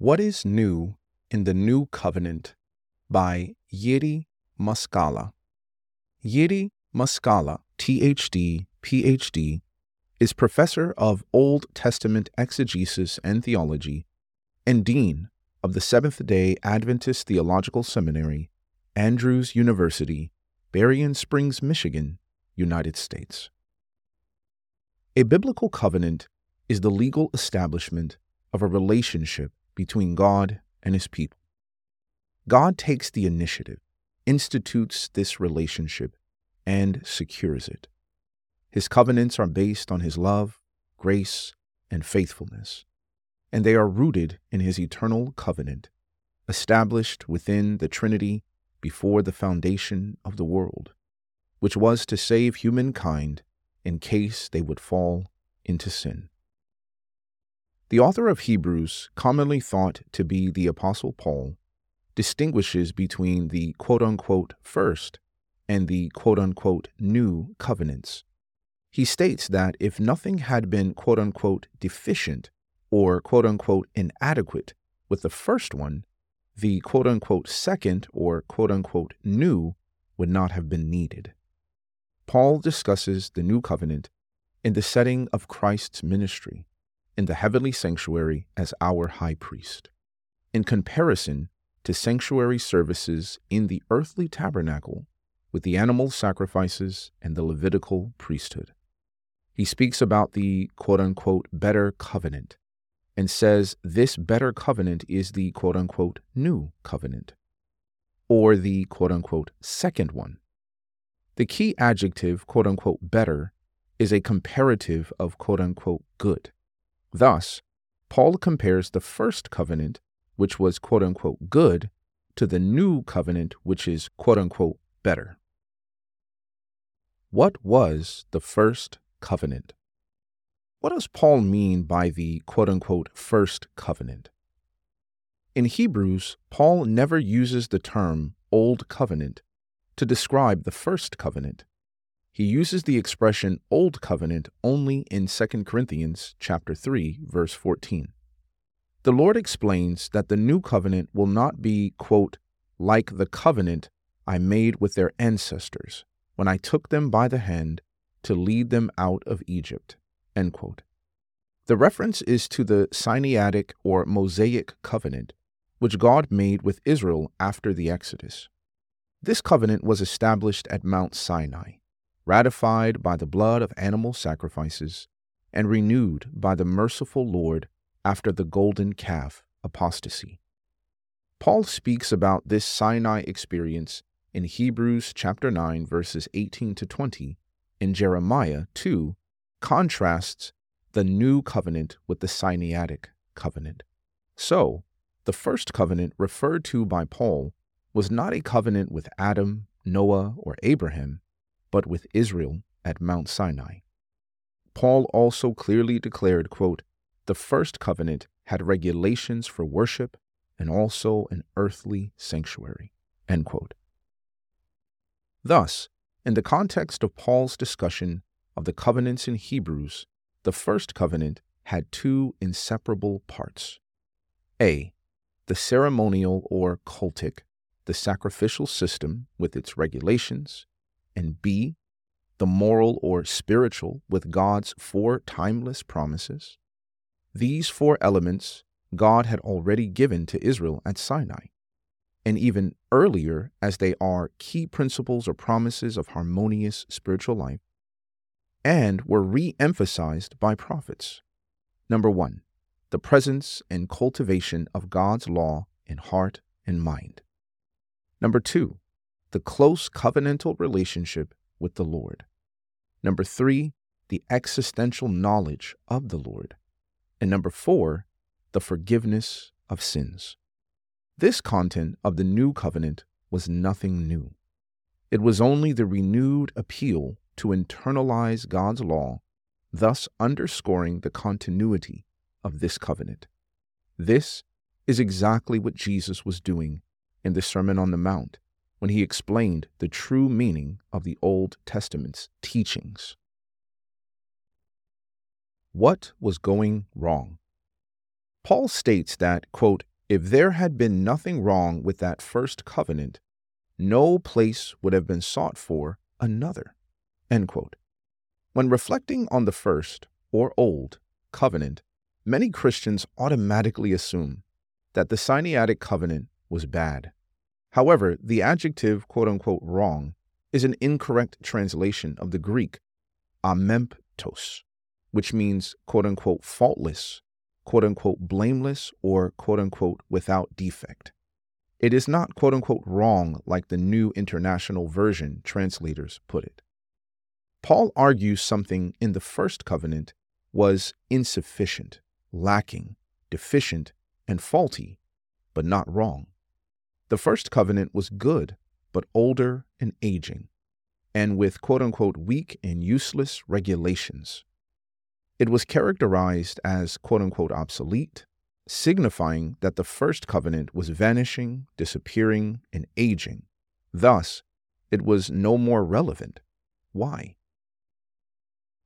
What is New in the New Covenant by Jiří Moskala. Jiří Moskala, THD, PhD, is professor of Old Testament exegesis and theology and dean of the Seventh day Adventist Theological Seminary, Andrews University, Berrien Springs, Michigan, United States. A biblical covenant is the legal establishment of a relationship between God and his people. God takes the initiative, institutes this relationship, and secures it. His covenants are based on his love, grace, and faithfulness, and they are rooted in his eternal covenant, established within the Trinity before the foundation of the world, which was to save humankind in case they would fall into sin. The author of Hebrews, commonly thought to be the Apostle Paul, distinguishes between the quote unquote first and the quote unquote new covenants. He states that if nothing had been quote unquote deficient or quote unquote inadequate with the first one, the quote unquote second or quote unquote new would not have been needed. Paul discusses the new covenant in the setting of Christ's ministry in the heavenly sanctuary as our high priest, in comparison to sanctuary services in the earthly tabernacle with the animal sacrifices and the Levitical priesthood. He speaks about the quote unquote better covenant and says this better covenant is the quote unquote new covenant or the quote unquote second one. The key adjective quote unquote better is a comparative of quote unquote good. Thus, Paul compares the first covenant, which was quote unquote good, to the new covenant, which is quote unquote better. What was the first covenant? What does Paul mean by the quote unquote first covenant? In Hebrews, Paul never uses the term Old Covenant to describe the first covenant. He uses the expression Old Covenant only in 2 Corinthians chapter 3 verse 14. The Lord explains that the new covenant will not be, quote, like the covenant I made with their ancestors when I took them by the hand to lead them out of Egypt, end quote. The reference is to the Sinaitic or Mosaic covenant, which God made with Israel after the Exodus. This covenant was established at Mount Sinai ratified by the blood of animal sacrifices, and renewed by the merciful Lord after the golden calf apostasy. Paul speaks about this Sinai experience in Hebrews chapter 9 verses 18 to 20 in Jeremiah 2 contrasts the new covenant with the Sinaitic covenant. So, the first covenant referred to by Paul was not a covenant with Adam, Noah, or Abraham, but with Israel at Mount Sinai. Paul also clearly declared, quote, the first covenant had regulations for worship and also an earthly sanctuary. End quote. Thus, in the context of Paul's discussion of the covenants in Hebrews, the first covenant had two inseparable parts. A. The ceremonial or cultic, the sacrificial system with its regulations, and B, the moral or spiritual with God's four timeless promises. These four elements God had already given to Israel at Sinai, and even earlier as they are key principles or promises of harmonious spiritual life, and were re emphasized by prophets. Number one, the presence and cultivation of God's law in heart and mind. Number two, the close covenantal relationship with the Lord. Number three, the existential knowledge of the Lord. And number four, the forgiveness of sins. This content of the new covenant was nothing new. It was only the renewed appeal to internalize God's law, thus underscoring the continuity of this covenant. This is exactly what Jesus was doing in the Sermon on the Mount when he explained the true meaning of the Old Testament's teachings. What was going wrong? Paul states that, quote, If there had been nothing wrong with that first covenant, no place would have been sought for another. When reflecting on the first, or old, covenant, many Christians automatically assume that the Sinaitic covenant was bad. However, the adjective quote unquote wrong is an incorrect translation of the Greek amemptos, which means quote unquote faultless, quote unquote blameless, or quote unquote without defect. It is not quote unquote wrong like the New International Version translators put it. Paul argues something in the first covenant was insufficient, lacking, deficient, and faulty, but not wrong. The first covenant was good, but older and aging, and with quote unquote weak and useless regulations. It was characterized as quote unquote obsolete, signifying that the first covenant was vanishing, disappearing, and aging. Thus, it was no more relevant. Why?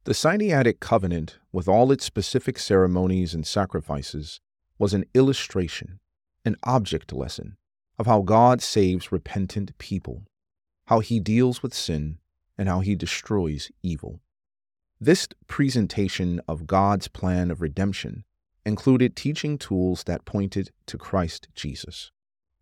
The Sinaitic covenant, with all its specific ceremonies and sacrifices, was an illustration, an object lesson of how God saves repentant people, how he deals with sin, and how he destroys evil. This presentation of God's plan of redemption included teaching tools that pointed to Christ Jesus.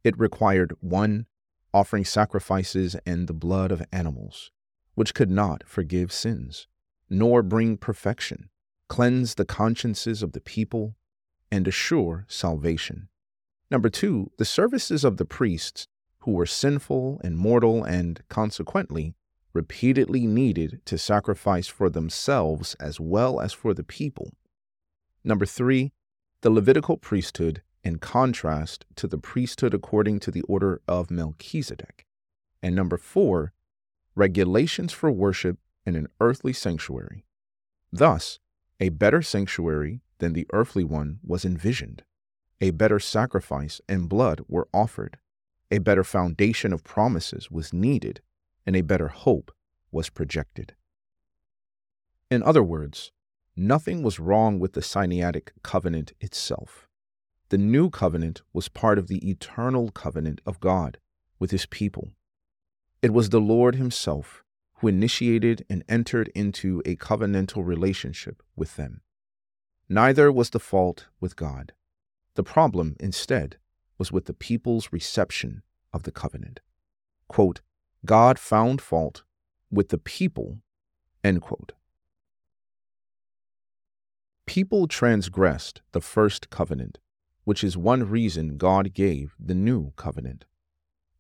It required one, offering sacrifices and the blood of animals, which could not forgive sins nor bring perfection, cleanse the consciences of the people, and assure salvation. Number two, the services of the priests, who were sinful and mortal and, consequently, repeatedly needed to sacrifice for themselves as well as for the people. Number three, the Levitical priesthood in contrast to the priesthood according to the order of Melchizedek. And number four, regulations for worship in an earthly sanctuary. Thus, a better sanctuary than the earthly one was envisioned. A better sacrifice and blood were offered. A better foundation of promises was needed, and a better hope was projected. In other words, nothing was wrong with the Sinaitic covenant itself. The new covenant was part of the eternal covenant of God with his people. It was the Lord himself who initiated and entered into a covenantal relationship with them. Neither was the fault with God. The problem, instead, was with the people's reception of the covenant. Quote, God found fault with the people, end quote. People transgressed the first covenant, which is one reason God gave the new covenant.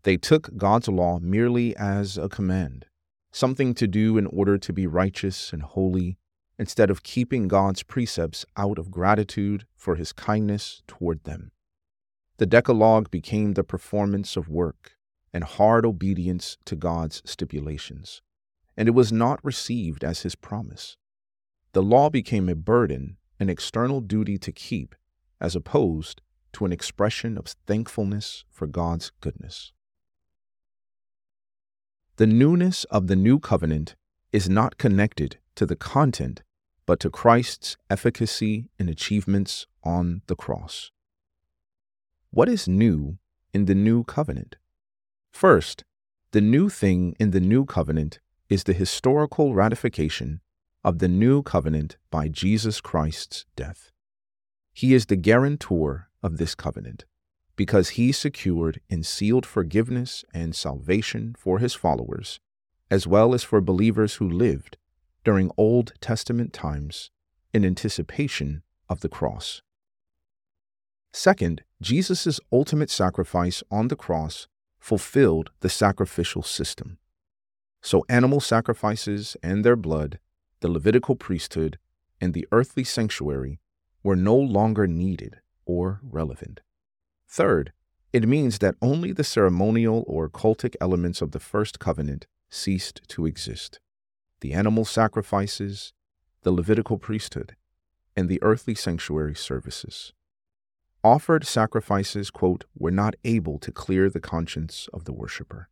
They took God's law merely as a command something to do in order to be righteous and holy, instead of keeping God's precepts out of gratitude for his kindness toward them. The Decalogue became the performance of work and hard obedience to God's stipulations, and it was not received as his promise. The law became a burden, an external duty to keep, as opposed to an expression of thankfulness for God's goodness. The newness of the new covenant is not connected to the content, but to Christ's efficacy and achievements on the cross. What is new in the new covenant? First, the new thing in the new covenant is the historical ratification of the new covenant by Jesus Christ's death. He is the guarantor of this covenant because he secured and sealed forgiveness and salvation for his followers, as well as for believers who lived during Old Testament times in anticipation of the cross. Second, Jesus' ultimate sacrifice on the cross fulfilled the sacrificial system. So animal sacrifices and their blood, the Levitical priesthood, and the earthly sanctuary were no longer needed or relevant. Third, it means that only the ceremonial or cultic elements of the first covenant ceased to exist the animal sacrifices, the Levitical priesthood, and the earthly sanctuary services. Offered sacrifices, quote, were not able to clear the conscience of the worshiper,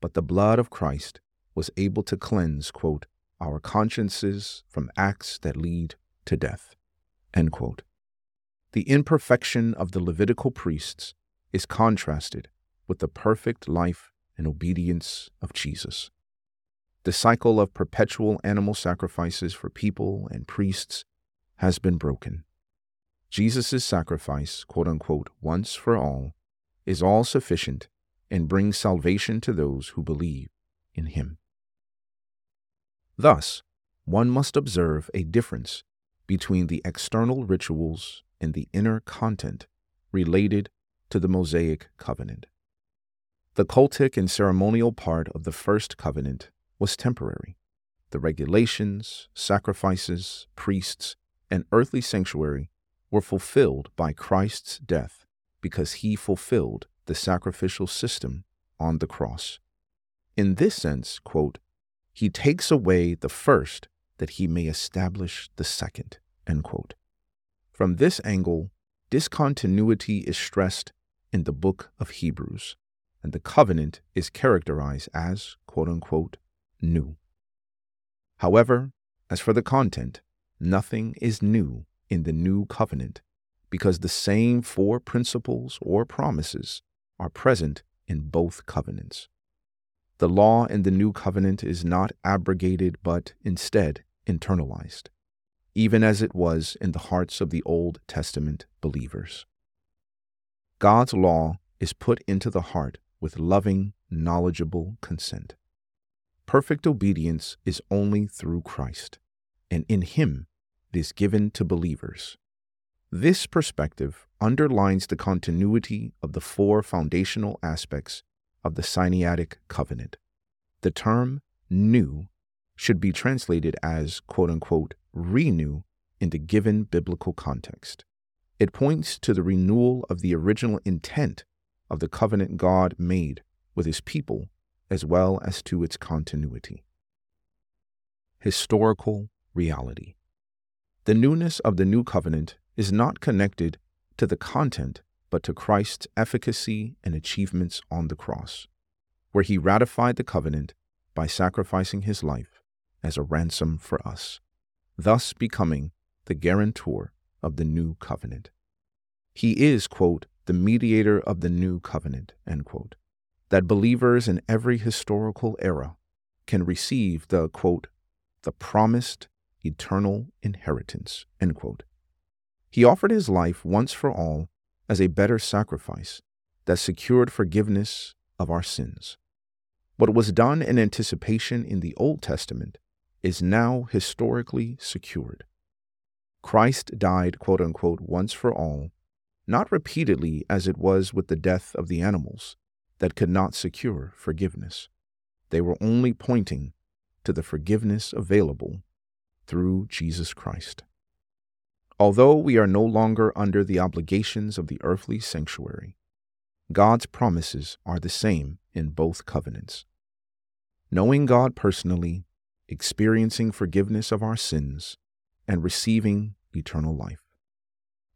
but the blood of Christ was able to cleanse, quote, our consciences from acts that lead to death. The imperfection of the Levitical priests is contrasted with the perfect life and obedience of Jesus. The cycle of perpetual animal sacrifices for people and priests has been broken. Jesus' sacrifice, quote unquote, once for all, is all sufficient and brings salvation to those who believe in him. Thus, one must observe a difference between the external rituals and the inner content related to the Mosaic covenant. The cultic and ceremonial part of the first covenant was temporary. The regulations, sacrifices, priests, and earthly sanctuary were fulfilled by Christ's death because he fulfilled the sacrificial system on the cross. In this sense, quote, he takes away the first that he may establish the second. From this angle, discontinuity is stressed in the book of Hebrews, and the covenant is characterized as quote unquote new. However, as for the content, nothing is new in the new covenant because the same four principles or promises are present in both covenants. The law in the new covenant is not abrogated but instead internalized, even as it was in the hearts of the Old Testament believers. God's law is put into the heart with loving, knowledgeable consent. Perfect obedience is only through Christ, and in Him it is given to believers. This perspective underlines the continuity of the four foundational aspects of the Sinaitic covenant. The term new should be translated as quote unquote renew in the given biblical context. It points to the renewal of the original intent of the covenant God made with his people, as well as to its continuity. Historical reality. The newness of the new covenant is not connected to the content, but to Christ's efficacy and achievements on the cross, where he ratified the covenant by sacrificing his life as a ransom for us, thus becoming the guarantor of the new covenant. He is, quote, the mediator of the new covenant, end quote, that believers in every historical era can receive the, quote, the promised eternal inheritance, end quote. He offered his life once for all as a better sacrifice that secured forgiveness of our sins. What was done in anticipation in the Old Testament is now historically secured. Christ died, quote unquote, once for all, not repeatedly as it was with the death of the animals that could not secure forgiveness. They were only pointing to the forgiveness available through Jesus Christ. Although we are no longer under the obligations of the earthly sanctuary, God's promises are the same in both covenants. Knowing God personally, experiencing forgiveness of our sins, and receiving eternal life.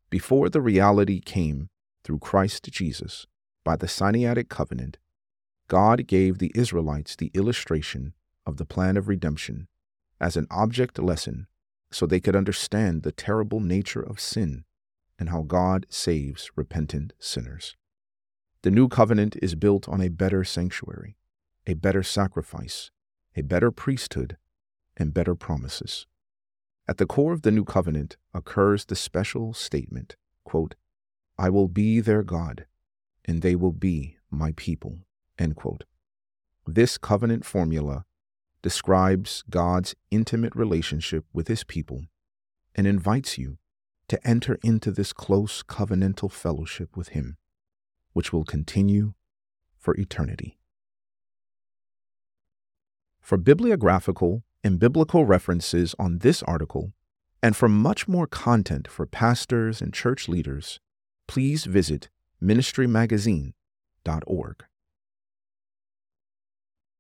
Before the reality came through Christ Jesus by the Sinaitic covenant, God gave the Israelites the illustration of the plan of redemption as an object lesson so they could understand the terrible nature of sin and how God saves repentant sinners. The new covenant is built on a better sanctuary, a better sacrifice, a better priesthood, and better promises. At the core of the new covenant occurs the special statement, quote, I will be their God, and they will be my people. This covenant formula describes God's intimate relationship with his people and invites you to enter into this close covenantal fellowship with him, which will continue for eternity. For bibliographical and biblical references on this article, and for much more content for pastors and church leaders, please visit ministrymagazine.org.